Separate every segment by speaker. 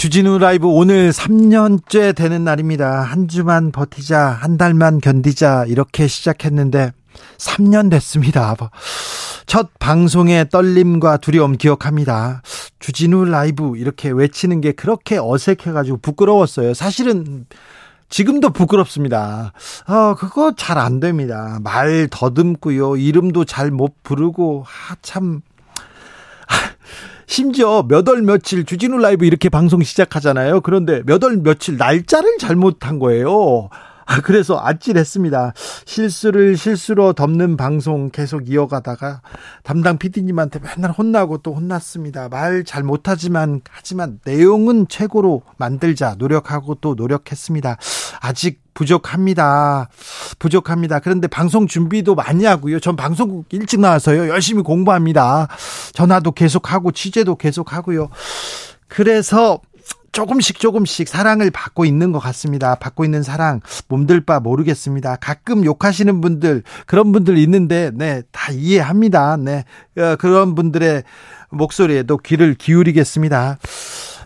Speaker 1: 주진우 라이브 오늘 3년째 되는 날입니다. 한 주만 버티자, 한 달만 견디자, 이렇게 시작했는데 3년 됐습니다. 첫 방송의 떨림과 두려움 기억합니다. 주진우 라이브 이렇게 외치는 게 그렇게 어색해가지고 부끄러웠어요. 사실은 지금도 부끄럽습니다. 어, 그거 잘 안 됩니다. 말 더듬고요. 이름도 잘 못 부르고, 아, 참. 심지어 몇 월 며칠 주진우 라이브 이렇게 방송 시작하잖아요. 그런데 몇 월 며칠 날짜를 잘못한 거예요. 아, 그래서 아찔했습니다. 실수를 실수로 덮는 방송 계속 이어가다가 담당 PD님한테 맨날 혼나고 또 혼났습니다. 말 잘 못하지만 하지만 내용은 최고로 만들자 노력하고 또 노력했습니다. 아직 부족합니다. 부족합니다. 그런데 방송 준비도 많이 하고요. 전 방송국 일찍 나와서요. 열심히 공부합니다. 전화도 계속하고 취재도 계속하고요. 그래서 조금씩 조금씩 사랑을 받고 있는 것 같습니다. 받고 있는 사랑 몸들 바 모르겠습니다. 가끔 욕하시는 분들 그런 분들 있는데 네 다 이해합니다. 네 어, 그런 분들의 목소리에도 귀를 기울이겠습니다.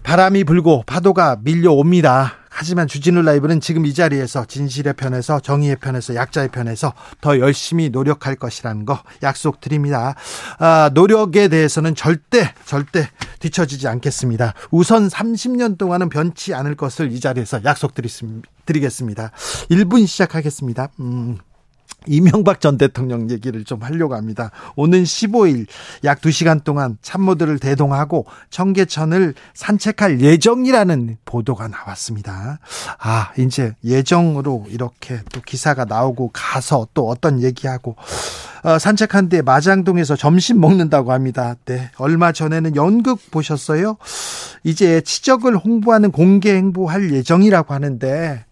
Speaker 1: 바람이 불고 파도가 밀려옵니다. 하지만 주진우 라이브는 지금 이 자리에서 진실의 편에서 정의의 편에서 약자의 편에서 더 열심히 노력할 것이라는 거 약속드립니다. 아, 노력에 대해서는 절대 절대 뒤처지지 않겠습니다. 우선 30년 동안은 변치 않을 것을 이 자리에서 약속드리겠습니다. 1분 시작하겠습니다. 음. 이명박 전 대통령 얘기를 좀 하려고 합니다. 오는 15일 약 2시간 동안 참모들을 대동하고 청계천을 산책할 예정이라는 보도가 나왔습니다. 아, 이제 예정으로 이렇게 또 기사가 나오고 가서 또 어떤 얘기하고 어, 산책한 뒤에 마장동에서 점심 먹는다고 합니다. 네. 얼마 전에는 연극 보셨어요? 이제 치적을 홍보하는 공개 행보할 예정이라고 하는데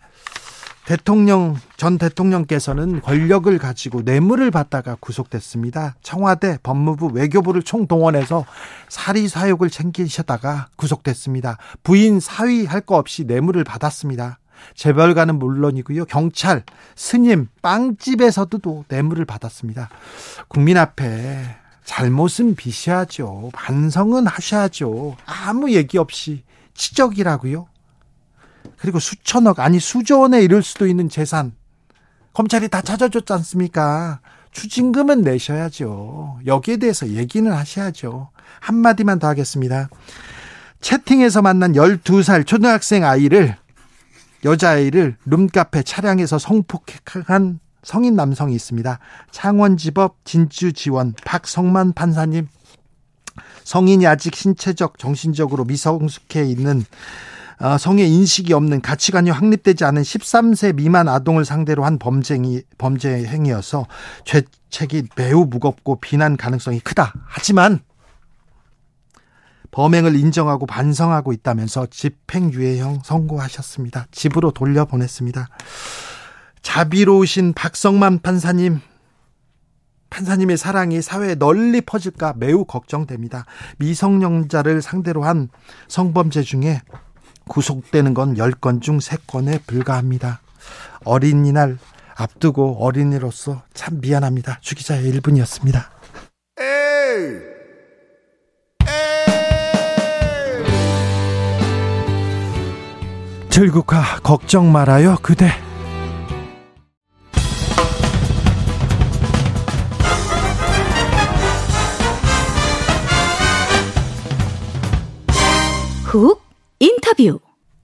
Speaker 1: 대통령 전 대통령께서는 권력을 가지고 뇌물을 받다가 구속됐습니다. 청와대, 법무부, 외교부를 총동원해서 사리 사욕을 챙기셨다가 구속됐습니다. 부인 사위 할 거 없이 뇌물을 받았습니다. 재벌가는 물론이고요. 경찰, 스님, 빵집에서도 뇌물을 받았습니다. 국민 앞에 잘못은 비셔야죠. 반성은 하셔야죠. 아무 얘기 없이 치적이라고요. 그리고 수천억 아니 수조 원에 이를 수도 있는 재산 검찰이 다 찾아줬지 않습니까? 추징금은 내셔야죠. 여기에 대해서 얘기는 하셔야죠. 한마디만 더 하겠습니다. 채팅에서 만난 12살 초등학생 아이를 여자아이를 룸카페 차량에서 성폭행한 성인 남성이 있습니다. 창원지법 진주지원 박성만 판사님 성인이 아직 신체적 정신적으로 미성숙해 있는 어, 성의 인식이 없는 가치관이 확립되지 않은 13세 미만 아동을 상대로 한 범죄이 범죄 행위여서 죄책이 매우 무겁고 비난 가능성이 크다. 하지만 범행을 인정하고 반성하고 있다면서 집행유예형 선고하셨습니다. 집으로 돌려보냈습니다. 자비로우신 박성만 판사님, 판사님의 사랑이 사회에 널리 퍼질까 매우 걱정됩니다. 미성년자를 상대로 한 성범죄 중에 구속되는 건 10건 중 3건에 불과합니다. 어린이날 앞두고 어린이로서 참 미안합니다. 주기자의 1분이었습니다. 에이! 들국화 걱정 말아요 그대
Speaker 2: 훅 인터뷰.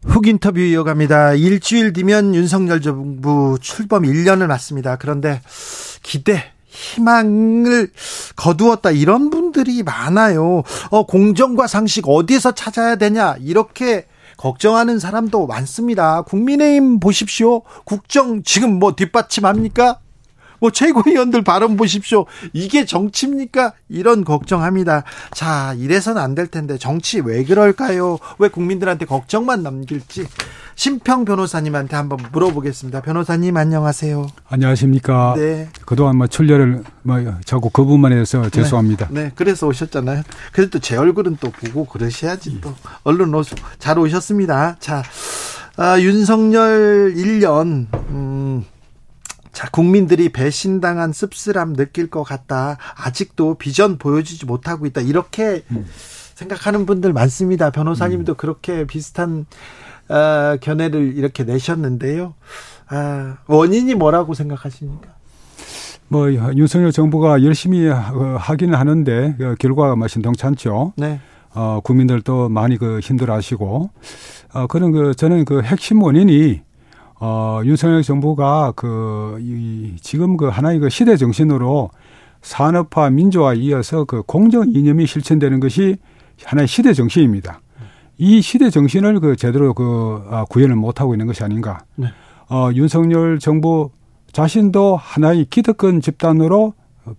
Speaker 1: 훅 인터뷰 이어갑니다. 일주일 뒤면 윤석열 정부 출범 1년을 맞습니다. 그런데 기대, 희망을 거두었다 이런 분들이 많아요. 어, 공정과 상식 어디에서 찾아야 되냐 이렇게 걱정하는 사람도 많습니다. 국민의힘 보십시오. 국정 지금 뭐 뒷받침합니까? 뭐 최고위원들 발언 보십시오. 이게 정치입니까? 이런 걱정합니다. 자, 이래서는 안될 텐데 정치 왜 그럴까요? 왜 국민들한테 걱정만 남길지 심평 변호사님한테 한번 물어보겠습니다. 변호사님 안녕하세요.
Speaker 3: 안녕하십니까. 네. 그동안 뭐 출연을 뭐 자꾸 그 부분만 해서 죄송합니다.
Speaker 1: 네. 네. 그래서 오셨잖아요. 그래도 제 얼굴은 또 보고 그러셔야지 또 얼른 오셔. 잘 오셨습니다. 자, 아, 윤석열 1년 음, 자, 국민들이 배신당한 씁쓸함 느낄 것 같다. 아직도 비전 보여주지 못하고 있다. 이렇게 음. 생각하는 분들 많습니다. 변호사님도 음. 그렇게 비슷한 어, 견해를 이렇게 내셨는데요. 아, 원인이 뭐라고 생각하십니까?
Speaker 3: 뭐 윤석열 정부가 열심히 하기는 하는데 그 결과가 뭐 신동찮죠. 네. 어, 국민들도 많이 그 힘들어하시고 어, 그런 그 저는 그 핵심 원인이 어, 윤석열 정부가 그, 이, 지금 그 하나의 그 시대 정신으로 산업화 민주화 이어서 그 공정 이념이 실천되는 것이 하나의 시대 정신입니다. 이 시대 정신을 그 제대로 그 아, 구현을 못하고 있는 것이 아닌가. 네. 어, 윤석열 정부 자신도 하나의 기득권 집단으로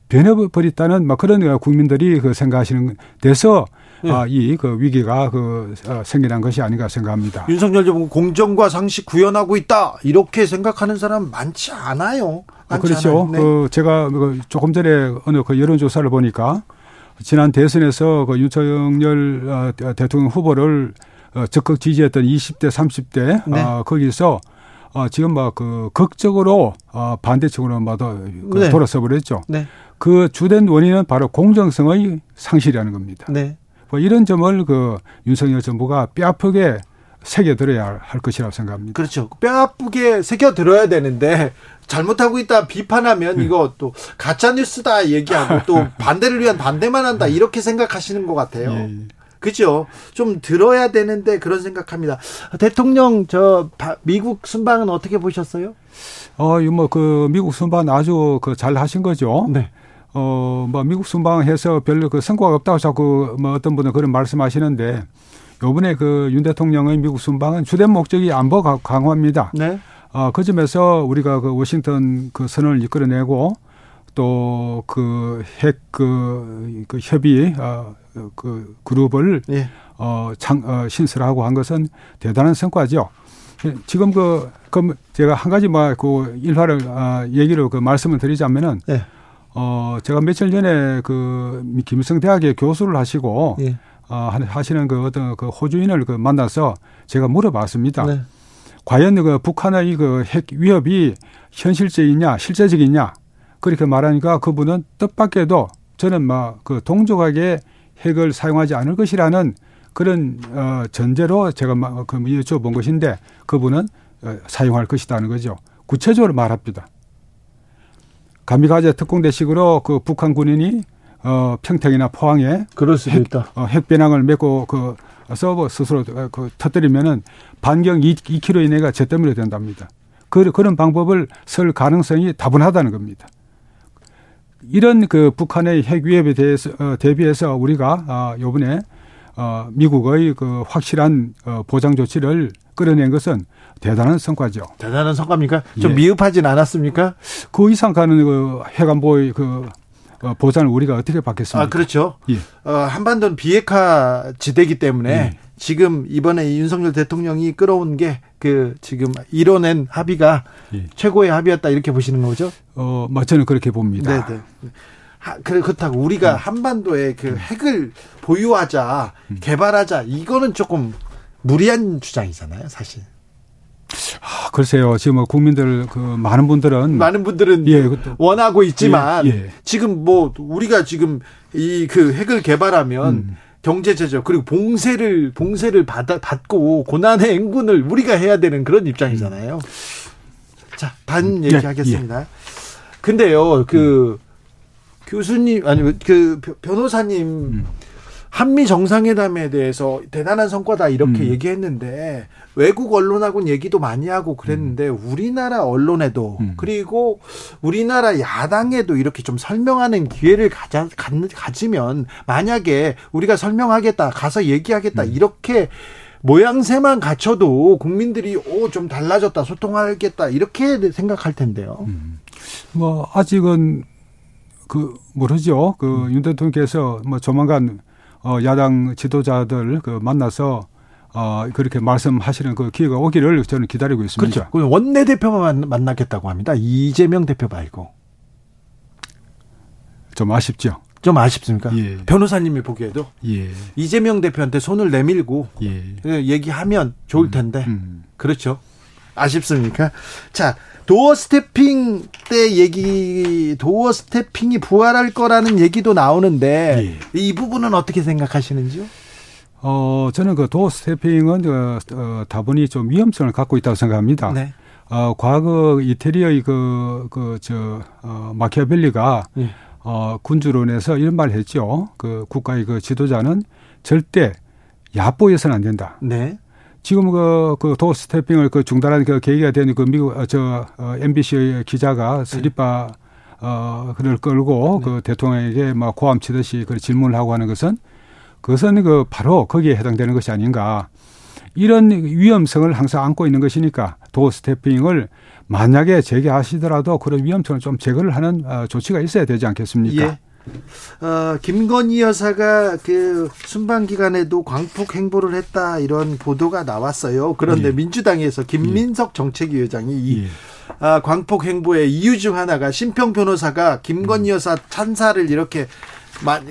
Speaker 3: 변해버렸다는 막 그런 국민들이 그 생각하시는 데서 네. 아, 이 그 위기가 그 어, 생겨난 것이 아닌가 생각합니다.
Speaker 1: 윤석열 정부 공정과 상식 구현하고 있다 이렇게 생각하는 사람 많지 않아요.
Speaker 3: 많지 아, 그렇죠. 네. 그 제가 그 조금 전에 어느 그 여론조사를 보니까 지난 대선에서 그 윤석열 어, 대통령 후보를 어, 적극 지지했던 20대, 30대 네. 어, 거기서 어, 지금 막 그 극적으로 어, 반대쪽으로 막그 네. 돌아서 버렸죠. 네. 그 주된 원인은 바로 공정성의 상실이라는 겁니다. 네. 뭐 이런 점을 그 윤석열 정부가 뼈아프게 새겨들어야 할 것이라고 생각합니다.
Speaker 1: 그렇죠. 뼈아프게 새겨들어야 되는데 잘못하고 있다 비판하면 네. 이거 또 가짜 뉴스다 얘기하고 또 반대를 위한 반대만 한다 이렇게 생각하시는 것 같아요. 예. 그죠? 좀 들어야 되는데 그런 생각합니다. 대통령 저 미국 순방은 어떻게 보셨어요?
Speaker 3: 어, 이뭐그 미국 순방 아주 그 잘 하신 거죠. 네. 어, 뭐 미국 순방해서 별로 그 성과가 없다고 자꾸 뭐 어떤 분은 그런 말씀하시는데 요번에 그 윤 대통령의 미국 순방은 주된 목적이 안보 강화입니다. 네. 어, 그 점에서 우리가 그 워싱턴 그 선언을 이끌어내고 또그 핵그 그, 그 협의 어, 그 그룹을 예. 어, 장, 어, 신설하고 한 것은 대단한 성과죠. 지금 그, 그 제가 한 가지 뭐그 일화를 아, 얘기를 그 말씀을 드리자면은 예. 어, 제가 며칠 전에 그 김일성 대학의 교수를 하시고 예. 어, 하시는 그 어떤 그 호주인을 그 만나서 제가 물어봤습니다. 네. 과연 그 북한의 그 핵 위협이 현실적이냐 실제적이냐 그렇게 말하니까 그분은 뜻밖에도 저는 막 그 동족하게 핵을 사용하지 않을 것이라는 그런 어 전제로 제가 막그 여쭤본 것인데 그분은 어, 사용할 것이다는 거죠. 구체적으로 말합니다. 감미가제 특공대식으로 그 북한 군인이 어 평택이나 포항에
Speaker 1: 그럴 수도
Speaker 3: 핵,
Speaker 1: 있다.
Speaker 3: 어, 핵배낭을 메고 그 서버 스스로 그 터뜨리면은 반경 2, 2km 이내가 제 때문에 된답니다. 그, 그런 방법을 쓸 가능성이 다분하다는 겁니다. 이런 그 북한의 핵 위협에 대해서 어, 대비해서 우리가 아, 요번에 어, 미국의 그 확실한 어, 보장 조치를 끌어낸 것은 대단한 성과죠.
Speaker 1: 대단한 성과입니까? 좀 예. 미흡하진 않았습니까?
Speaker 3: 그 이상 가는 그 해관보의 그 어, 보장을 우리가 어떻게 받겠습니까?
Speaker 1: 아, 그렇죠. 예. 어, 한반도는 비핵화 지대기 때문에 예. 지금 이번에 윤석열 대통령이 끌어온 게 그 지금 이뤄낸 합의가 예. 최고의 합의였다 이렇게 보시는 거죠?
Speaker 3: 어, 뭐 저는 그렇게 봅니다.
Speaker 1: 네, 네. 그렇다고 우리가 음. 한반도에 그 음. 핵을 보유하자, 음. 개발하자 이거는 조금 무리한 주장이잖아요, 사실.
Speaker 3: 아, 글쎄요. 지금 뭐 국민들 그 많은 분들은
Speaker 1: 많은 분들은 예, 원하고 있지만 예, 예. 지금 뭐 우리가 지금 이 그 핵을 개발하면 음. 경제 제조 그리고 봉쇄를 봉쇄를 받아 받고 고난의 행군을 우리가 해야 되는 그런 입장이잖아요. 음. 자, 반 음. 예, 얘기하겠습니다. 예. 근데요, 그 음. 교수님 아니 그 변호사님 음. 한미 정상회담에 대해서 대단한 성과다 이렇게 음. 얘기했는데 외국 언론하고는 얘기도 많이 하고 그랬는데 음. 우리나라 언론에도 음. 그리고 우리나라 야당에도 이렇게 좀 설명하는 기회를 가자, 가지면 만약에 우리가 설명하겠다 가서 얘기하겠다 음. 이렇게 모양새만 갖춰도 국민들이 오 좀 달라졌다 소통하겠다 이렇게 생각할 텐데요. 음.
Speaker 3: 뭐 아직은 그 모르죠. 그윤 음. 대통령께서 뭐 조만간 어 야당 지도자들 그 만나서 어 그렇게 말씀하시는 그 기회가 오기를 저는 기다리고 있습니다.
Speaker 1: 그렇죠. 원내 대표만 만나겠다고 합니다. 이재명 대표 말고.
Speaker 3: 좀 아쉽죠.
Speaker 1: 좀 아쉽습니까? 예. 변호사님이 보기에도 예. 이재명 대표한테 손을 내밀고 예. 예 얘기하면 좋을 음, 텐데 음, 음. 그렇죠. 아쉽습니까? 자 도어 스태핑 때 얘기 도어 스태핑이 부활할 거라는 얘기도 나오는데 예. 이 부분은 어떻게 생각하시는지요?
Speaker 3: 어 저는 그 도어 스태핑은 그, 어, 다분히 좀 위험성을 갖고 있다고 생각합니다. 네. 어 과거 이태리의 그 그 저 어, 마키아벨리가 예. 어, 군주론에서 이런 말을 했죠. 그 국가의 그 지도자는 절대 야보해서는 안 된다. 네. 지금 그, 그 도어 스태핑을 그 중단하는 그 계기가 된그 미국, 어, 저, 어, MBC 기자가 스리파, 네. 어, 그를 끌고 네. 그 대통령에게 막 고함 치듯이 그 질문을 하고 하는 것은 그것은 그 바로 거기에 해당되는 것이 아닌가. 이런 위험성을 항상 안고 있는 것이니까 도어 스태핑을 만약에 재개하시더라도 그런 위험성을 좀 제거를 하는 어, 조치가 있어야 되지 않겠습니까? 예.
Speaker 1: 어, 김건희 여사가 그 순방 기간에도 광폭 행보를 했다 이런 보도가 나왔어요. 그런데 예. 민주당에서 김민석 예. 정책위원장이 이 예. 아, 광폭 행보의 이유 중 하나가 심평 변호사가 김건희 음. 여사 찬사를 이렇게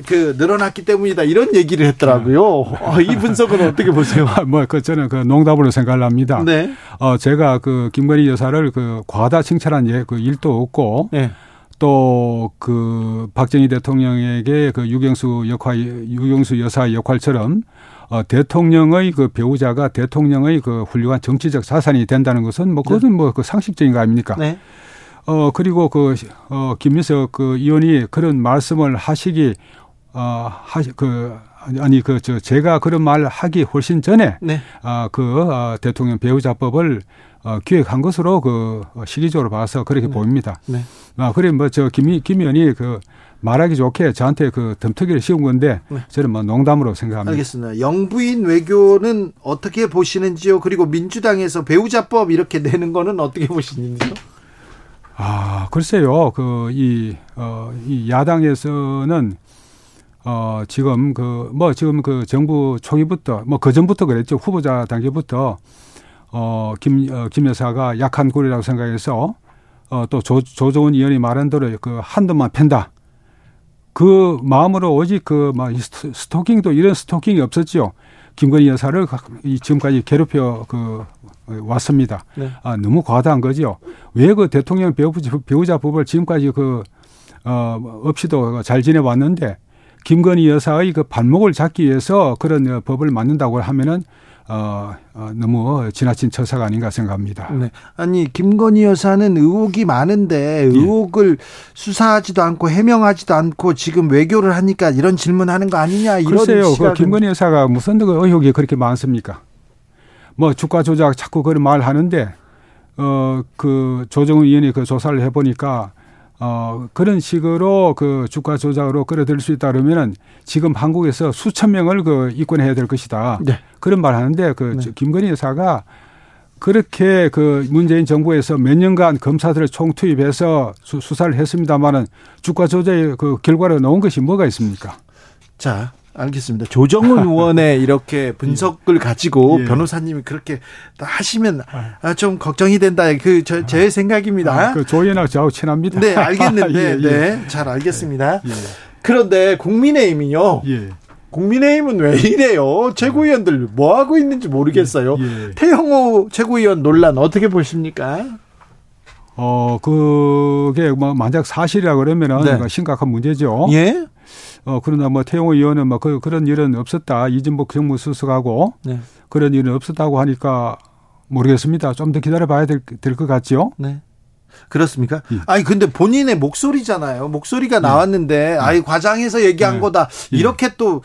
Speaker 1: 그 늘어났기 때문이다 이런 얘기를 했더라고요. 네. 어, 이 분석은 어떻게 보세요?
Speaker 3: 뭐그 저는 그 농담으로 생각을 합니다. 네. 어 제가 그 김건희 여사를 그 과다 칭찬한 예, 그 일도 없고 네. 또 그 박정희 대통령에게 그 유경수 역할 유경수 여사 역할처럼 어, 대통령의 그 배우자가 대통령의 그 훌륭한 정치적 자산이 된다는 것은 뭐 그것은 네. 뭐그 상식적인 거 아닙니까? 네. 어, 그리고 그, 어, 김민석 그 의원이 그런 말씀을 하시기, 어, 하시, 그, 아니, 그, 저, 제가 그런 말 하기 훨씬 전에, 네. 아, 그, 어, 대통령 배우자법을 어, 기획한 것으로 그 시기적으로 봐서 그렇게 네. 보입니다. 네. 아, 그래, 뭐, 저, 김, 김 의원이 그, 말하기 좋게 저한테 그 덤터기를 씌운 건데 네. 저는 뭐 농담으로 생각합니다.
Speaker 1: 알겠습니다. 영부인 외교는 어떻게 보시는지요? 그리고 민주당에서 배우자법 이렇게 내는 거는 어떻게 보시는지요?
Speaker 3: 아, 글쎄요. 그, 이, 어, 이 야당에서는 어, 지금 그, 뭐 지금 그 정부 초기부터, 뭐 그 전부터 그랬죠. 후보자 단계부터 어, 김, 어, 김 여사가 약한 굴이라고 생각해서 어, 또 조, 조정은 의원이 말한 대로 그 한도만 팬다. 그 마음으로 오직 그, 막, 스토킹도 이런 스토킹이 없었죠. 김건희 여사를 지금까지 괴롭혀 그 왔습니다. 네. 아, 너무 과다한 거죠. 왜그 대통령 배우자, 배우자 법을 지금까지 그, 어, 없이도 잘 지내왔는데 김건희 여사의 그 발목을 잡기 위해서 그런 법을 만든다고 하면은 어, 어, 너무 지나친 처사가 아닌가 생각합니다. 네.
Speaker 1: 아니 김건희 여사는 의혹이 많은데 예. 의혹을 예. 수사하지도 않고 해명하지도 않고 지금 외교를 하니까 이런 질문하는 거 아니냐 이런
Speaker 3: 글쎄요. 그 김건희 여사가 무슨 그 의혹이 그렇게 많습니까? 뭐 주가 조작 자꾸 그런 말 하는데 어그 조정훈 의원이 그 조사를 해보니까 어, 그런 식으로 그 주가 조작으로 끌어들일 수 있다 그러면은 지금 한국에서 수천 명을 그 입건해야 될 것이다. 네. 그런 말 하는데 그 네. 김건희 여사가 그렇게 그 문재인 정부에서 몇 년간 검사들을 총투입해서 수, 사를 했습니다마는 주가 조작의 그 결과로 나온 것이 뭐가 있습니까?
Speaker 1: 자, 알겠습니다. 조정훈 의원의 이렇게 분석을 가지고 예. 변호사님이 그렇게 하시면 아, 좀 걱정이 된다. 그제 아. 생각입니다. 아,
Speaker 3: 그 조연학 저하고 친합니다.
Speaker 1: 네, 알겠는데, 예, 예. 네, 잘 알겠습니다. 예. 그런데 국민의힘이요. 예. 국민의힘은 왜 이래요? 최고위원들 뭐 하고 있는지 모르겠어요. 예. 태영호 최고위원 논란 어떻게 보십니까?
Speaker 3: 어, 그게 뭐 만약 사실이라 그러면은 네. 심각한 문제죠. 예. 어, 그러나 뭐 태용호 의원은 뭐 그, 그런 일은 없었다. 이진복 정무수석하고 네. 그런 일은 없었다고 하니까 모르겠습니다. 좀 더 기다려 봐야 될것 같지요? 네.
Speaker 1: 그렇습니까? 예. 아니 근데 본인의 목소리잖아요. 목소리가 예. 나왔는데 예. 아이 과장해서 얘기한 예. 거다. 예. 이렇게 또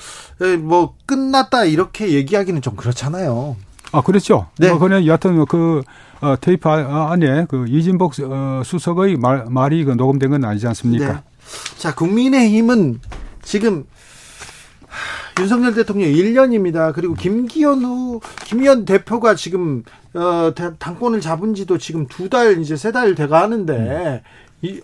Speaker 1: 뭐 끝났다 이렇게 얘기하기는 좀 그렇잖아요.
Speaker 3: 아 그렇죠. 네. 뭐 그냥 여하튼 그 어, 테이프 아, 안에 그 이진복 어, 수석의 말, 말이 그 녹음된 건 아니지 않습니까? 네.
Speaker 1: 자 국민의힘은 지금 윤석열 대통령 1년입니다. 그리고 김기현 후 김기현 대표가 지금 어 당권을 잡은 지도 지금 두 달 이제 세 달 돼가 하는데 이,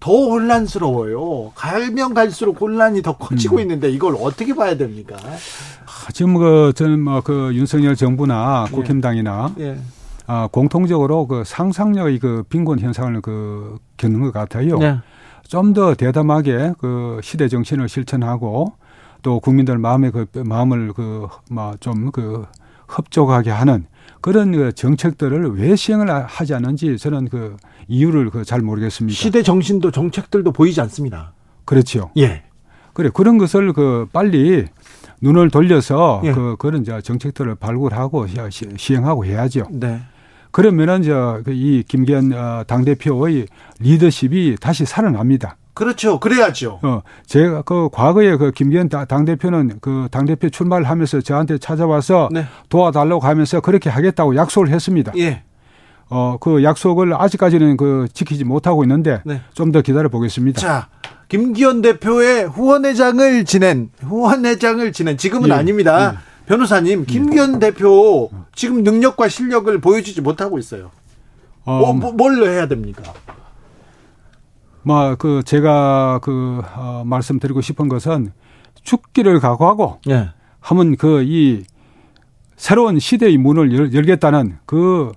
Speaker 1: 더 혼란스러워요. 갈면 갈수록 혼란이 더 커지고 음. 있는데 이걸 어떻게 봐야 됩니까?
Speaker 3: 아, 지금 그 저는 뭐 그 윤석열 정부나 예. 국힘당이나 예. 아, 공통적으로 그 상상력의 그 빈곤 현상을 그 겪는 것 같아요. 예. 좀 더 대담하게 그 시대 정신을 실천하고 또 국민들 마음의 그 마음을 그막좀그 그 흡족하게 하는 그런 그 정책들을 왜 시행을 하지 않는지 저는 그 이유를 그 잘 모르겠습니다.
Speaker 1: 시대 정신도 정책들도 보이지 않습니다.
Speaker 3: 그렇죠.
Speaker 1: 예.
Speaker 3: 그래 그런 것을 그 빨리 눈을 돌려서 예. 그 그런 정책들을 발굴하고 시행하고 해야죠.
Speaker 1: 네.
Speaker 3: 그러면은 저이 그 김기현 어, 당 대표의 리더십이 다시 살아납니다.
Speaker 1: 그렇죠. 그래야죠.
Speaker 3: 어, 제가 그 과거에 그 김기현 당 대표는 그 당 대표 출마를 하면서 저한테 찾아와서 네. 도와달라고 하면서 그렇게 하겠다고 약속을 했습니다.
Speaker 1: 예.
Speaker 3: 어, 그 약속을 아직까지는 그 지키지 못하고 있는데 네. 좀더 기다려 보겠습니다.
Speaker 1: 자, 김기현 대표의 후원회장을 지낸 후원회장을 지낸 지금은 예. 아닙니다. 예. 변호사님, 음. 김기현 대표 지금 능력과 실력을 보여주지 못하고 있어요. 어, 뭐, 뭐, 뭘로 해야 됩니까?
Speaker 3: 뭐, 그, 제가 그, 어, 말씀드리고 싶은 것은 죽기를 각오하고 예. 하면 그, 이 새로운 시대의 문을 열, 열겠다는 그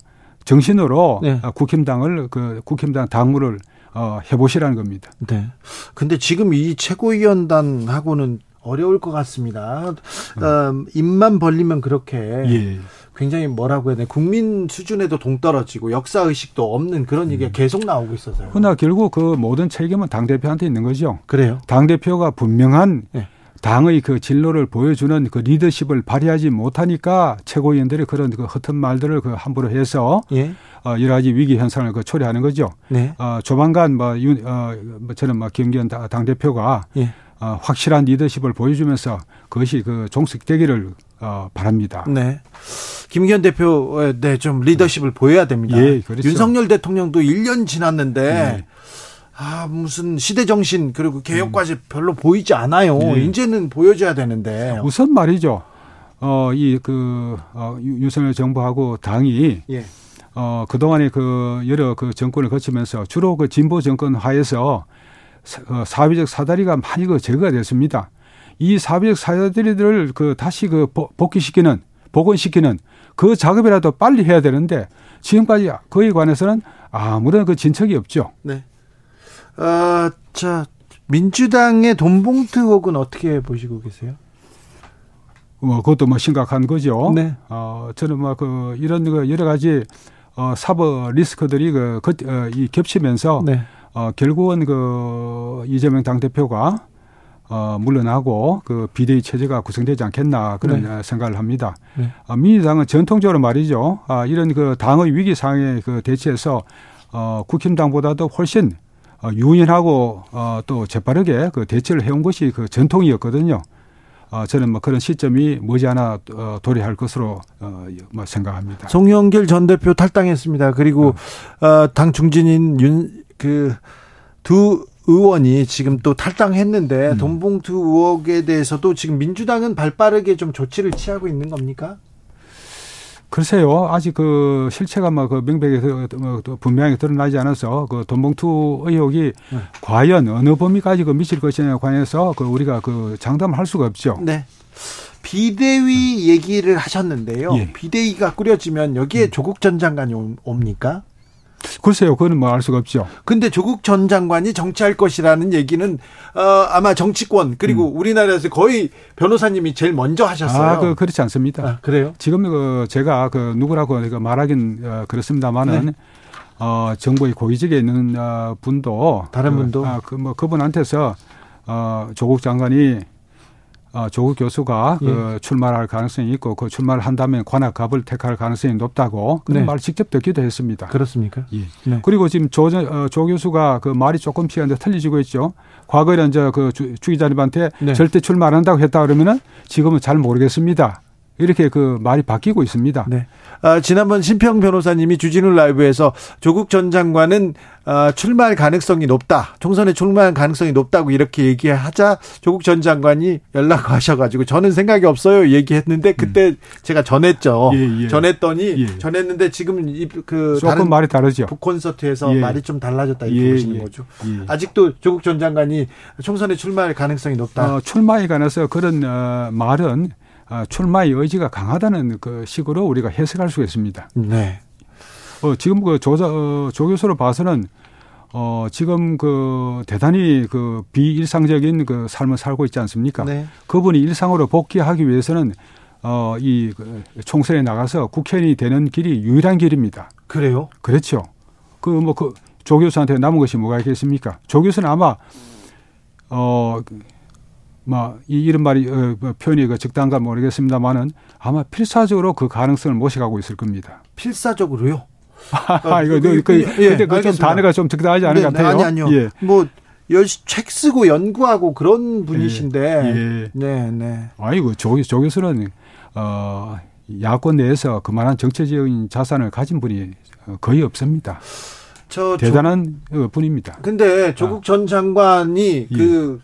Speaker 3: 정신으로 네. 국힘당을, 그 국힘당 당무를 어, 해보시라는 겁니다.
Speaker 1: 네. 근데 지금 이 최고위원단하고는 어려울 것 같습니다. 음. 어, 입만 벌리면 그렇게 예. 굉장히 뭐라고 해야 되나 국민 수준에도 동떨어지고 역사 의식도 없는 그런 얘기가 음. 계속 나오고 있어서요.
Speaker 3: 그러나 결국 그 모든 책임은 당 대표한테 있는 거죠.
Speaker 1: 그래요?
Speaker 3: 당 대표가 분명한 네. 당의 그 진로를 보여주는 그 리더십을 발휘하지 못하니까 최고위원들이 그런 그 허튼 말들을 그 함부로 해서 예. 어, 여러 가지 위기 현상을 그 초래하는 거죠. 네. 어, 조만간 뭐, 윤, 어, 뭐 저는 뭐 김기현 당 대표가 예. 어, 확실한 리더십을 보여주면서 그것이 그 종식되기를 어, 바랍니다.
Speaker 1: 네. 김기현 대표, 네, 좀 리더십을 보여야 됩니다. 예, 그렇죠. 윤석열 대통령도 1년 지났는데, 네. 아, 무슨 시대 정신, 그리고 개혁까지 음. 별로 보이지 않아요. 네. 이제는 보여줘야 되는데.
Speaker 3: 우선 말이죠. 어, 이, 그, 어, 윤석열 정부하고 당이, 예. 어, 그동안에 그 여러 그 정권을 거치면서 주로 그 진보 정권 하에서 어, 사회적 사다리가 많이 그 제거가 됐습니다. 이 사회적 사다리들을 그 다시 그 복귀시키는 복원시키는 그 작업이라도 빨리 해야 되는데 지금까지 그에 관해서는 아무런 그 진척이 없죠.
Speaker 1: 네. 어, 자 민주당의 돈봉투 의혹은 어떻게 보시고 계세요?
Speaker 3: 뭐 그것도 뭐 심각한 거죠. 네. 어 저는 뭐그 이런 그 여러 가지 어 사법 리스크들이 그, 그 어, 이 겹치면서 네. 어, 결국은 그 이재명 당대표가 어, 물러나고 그 비대위 체제가 구성되지 않겠나 그런 네. 생각을 합니다. 네. 어, 민주당은 전통적으로 말이죠. 아, 이런 그 당의 위기 상황에 그 대처해서 어, 국힘당보다도 훨씬 어, 유연하고 어, 또 재빠르게 그 대처를 해온 것이 그 전통이었거든요. 어, 저는 뭐 그런 시점이 머지않아 어, 도래할 것으로 어, 뭐 생각합니다.
Speaker 1: 송영길 전 대표 탈당했습니다. 그리고 어. 어, 당 중진인 윤 그 두 의원이 지금 또 탈당했는데 음. 돈봉투 의혹에 대해서도 지금 민주당은 발빠르게 좀 조치를 취하고 있는 겁니까?
Speaker 3: 글쎄요, 아직 그 실체가 뭐그 명백히 그, 뭐 분명하게 드러나지 않아서 그 돈봉투 의혹이 네. 과연 어느 범위까지 그 미칠 것이냐에 관해서 그 우리가 그 장담할 수가 없죠.
Speaker 1: 네. 비대위 얘기를 하셨는데요. 예. 비대위가 꾸려지면 여기에 음. 조국 전 장관이 옵니까?
Speaker 3: 글쎄요, 그거는 뭐 알 수가 없죠.
Speaker 1: 근데 조국 전 장관이 정치할 것이라는 얘기는 어, 아마 정치권 그리고 음. 우리나라에서 거의 변호사님이 제일 먼저 하셨어요.
Speaker 3: 아, 그 그렇지 않습니다.
Speaker 1: 아, 그래요?
Speaker 3: 지금 그 제가 그 누구라고 말하긴 어, 그렇습니다만은 네. 어, 정부의 고위직에 있는 어, 분도
Speaker 1: 다른
Speaker 3: 그,
Speaker 1: 분도
Speaker 3: 아, 그 뭐 그분한테서 어, 조국 장관이 어, 조국 교수가 그 예. 그 출마할 가능성이 있고 그 출마를 한다면 관악갑을 택할 가능성이 높다고 그런 네. 말을 직접 듣기도 했습니다.
Speaker 1: 그렇습니까?
Speaker 3: 예. 네. 그리고 지금 조, 어, 조 교수가 그 말이 조금씩 이제 틀리지고 있죠. 과거에는 이제 그 주, 주 기자님한테 네. 절대 출마 안 한다고 했다 그러면은 지금은 잘 모르겠습니다. 이렇게 그 말이 바뀌고 있습니다.
Speaker 1: 네. 아, 지난번 심평 변호사님이 주진우 라이브에서 조국 전 장관은 어, 출마할 가능성이 높다. 총선에 출마할 가능성이 높다고 이렇게 얘기하자 조국 전 장관이 연락하셔가지고 저는 생각이 없어요 얘기했는데 그때 음. 제가 전했죠. 예, 예. 전했더니 예. 전했는데 지금 그
Speaker 3: 조금 말이 다르죠.
Speaker 1: 북콘서트에서 예. 말이 좀 달라졌다 이렇게 예, 보시는 예. 거죠. 아직도 조국 전 장관이 총선에 출마할 가능성이 높다.
Speaker 3: 어, 출마에 관해서 그런 어, 말은 어, 출마의 의지가 강하다는 그 식으로 우리가 해석할 수 있습니다. 네. 어, 지금 그 조, 어, 조 교수로 봐서는 어, 지금 그 대단히 그 비일상적인 그 삶을 살고 있지 않습니까? 네. 그분이 일상으로 복귀하기 위해서는 어, 이그 총선에 나가서 국회의원이 되는 길이 유일한 길입니다.
Speaker 1: 그래요?
Speaker 3: 그렇죠. 그 뭐 그 조 교수한테 남은 것이 뭐가 있겠습니까? 조 교수는 아마 어, 뭐, 이, 이런 말이, 어, 뭐 표현이 그 적당한가 모르겠습니다만은 아마 필사적으로 그 가능성을 모시가고 있을 겁니다.
Speaker 1: 필사적으로요?
Speaker 3: 아, 이거, 그, 그, 예, 근데 그좀 단어가 좀 적당하지 않은 네, 것 같아요.
Speaker 1: 아니, 아니요. 예. 뭐, 열심히 책 쓰고 연구하고 그런 분이신데. 예. 예. 네, 네.
Speaker 3: 아이고, 조, 조 교수는, 어, 야권 내에서 그만한 정치적인 자산을 가진 분이 거의 없습니다. 저 대단한 조, 분입니다.
Speaker 1: 근데 조국 아. 전 장관이 예. 그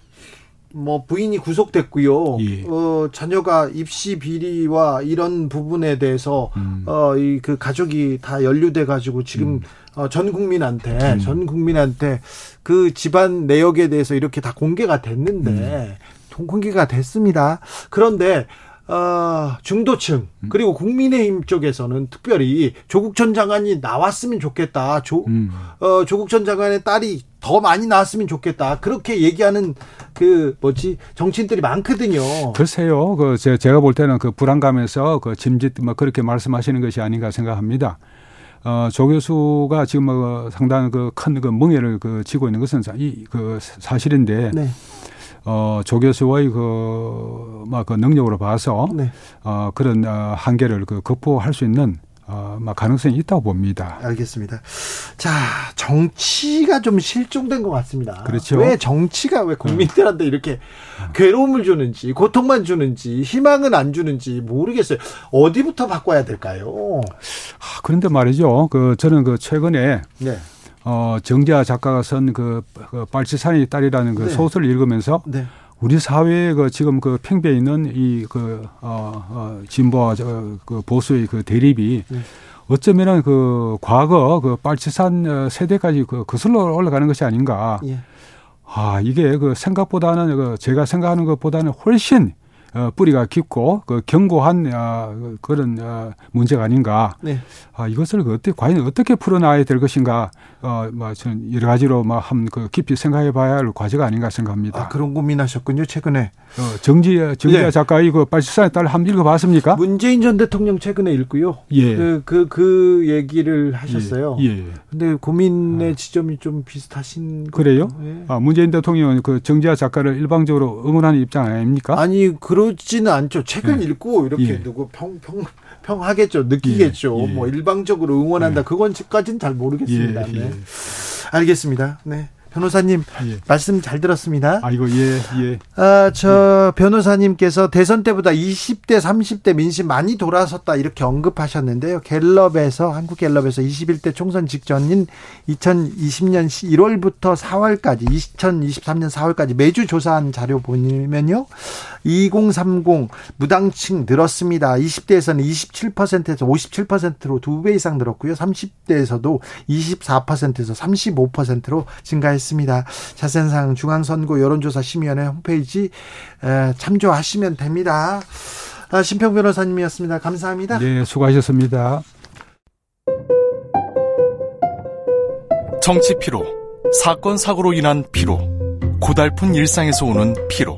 Speaker 1: 뭐 부인이 구속됐고요. 예. 어 자녀가 입시 비리와 이런 부분에 대해서 음. 어이 그 가족이 다 연루돼 가지고 지금 음. 어, 전 국민한테 음. 전 국민한테 그 집안 내역에 대해서 이렇게 다 공개가 됐는데 음. 공개가 됐습니다. 그런데 어, 중도층 음. 그리고 국민의힘 쪽에서는 특별히 조국 전 장관이 나왔으면 좋겠다. 조, 음. 어, 조국 전 장관의 딸이 더 많이 나왔으면 좋겠다. 그렇게 얘기하는 그 뭐지 정치인들이 많거든요.
Speaker 3: 글쎄요. 그 제가 볼 때는 그 불안감에서 그 짐짓 뭐 그렇게 말씀하시는 것이 아닌가 생각합니다. 어, 조 교수가 지금 뭐 상당한 그 큰그 그 멍해를 그 지고 있는 것은 이그 사실인데 네. 어, 조 교수의 그, 뭐, 그 능력으로 봐서, 네. 어, 그런 어, 한계를 그 극복할 수 있는 어, 막 가능성이 있다고 봅니다.
Speaker 1: 알겠습니다. 자, 정치가 좀 실종된 것 같습니다.
Speaker 3: 그렇죠.
Speaker 1: 왜 정치가 왜 국민들한테 이렇게 괴로움을 주는지, 고통만 주는지, 희망은 안 주는지 모르겠어요. 어디부터 바꿔야 될까요?
Speaker 3: 아, 그런데 말이죠. 그 저는 그 최근에 네. 어, 정자 작가가 쓴그 그 빨치산의 딸이라는 그 네. 소설을 읽으면서 네. 우리 사회에 그 지금 그 팽배해 있는 이 그 어, 어, 진보와 저, 그 보수의 그 대립이 네. 어쩌면은 그 과거 그 빨치산 어, 세대까지 그 거슬러 올라가는 것이 아닌가. 예. 아, 이게 그 생각보다는 그 제가 생각하는 것보다는 훨씬 어, 뿌리가 깊고 그 견고한 어, 그런 어, 문제가 아닌가. 네. 아, 이것을 어떻게 과연 어떻게 풀어나야 될 것인가. 어, 뭐, 전 여러 가지로 뭐, 한, 그 깊이 생각해 봐야 할 과제가 아닌가 생각합니다.
Speaker 1: 아, 그런 고민하셨군요, 최근에.
Speaker 3: 어, 정지, 정지아 네. 작가의 그 빨치산의 딸 한번 읽어봤습니까?
Speaker 1: 문재인 전 대통령 최근에 읽고요. 예. 그, 그, 그 얘기를 하셨어요. 예. 예. 근데 고민의 아. 지점이 좀 비슷하신.
Speaker 3: 그래요? 예. 아, 문재인 대통령은 그 정지아 작가를 일방적으로 응원하는 입장 아닙니까?
Speaker 1: 아니, 그 러지는 않죠. 책을 예. 읽고 이렇게 예. 누구 평, 평, 평하겠죠. 느끼겠죠. 예, 예. 뭐 일방적으로 응원한다. 예. 그건까지는 잘 모르겠습니다. 예, 네. 예. 알겠습니다. 네. 변호사님 예. 말씀 잘 들었습니다.
Speaker 3: 아이고 예 예.
Speaker 1: 아저 예. 변호사님께서 대선 때보다 20대 30대 민심 많이 돌아섰다 이렇게 언급하셨는데요. 갤럽에서 한국 갤럽에서 21대 총선 직전인 2020년 1월부터 4월까지 2023년 4월까지 매주 조사한 자료 보면요. 2030 무당층 늘었습니다. 20대에서는 27%에서 57%로 두 배 이상 늘었고요. 30대에서도 24%에서 35%로 증가했습니다. 자세한 사항 중앙선거 여론조사 심의위원회 홈페이지 참조하시면 됩니다. 아, 심평 변호사님이었습니다. 감사합니다.
Speaker 3: 네, 수고하셨습니다.
Speaker 4: 정치 피로, 사건 사고로 인한 피로, 고달픈 일상에서 오는 피로.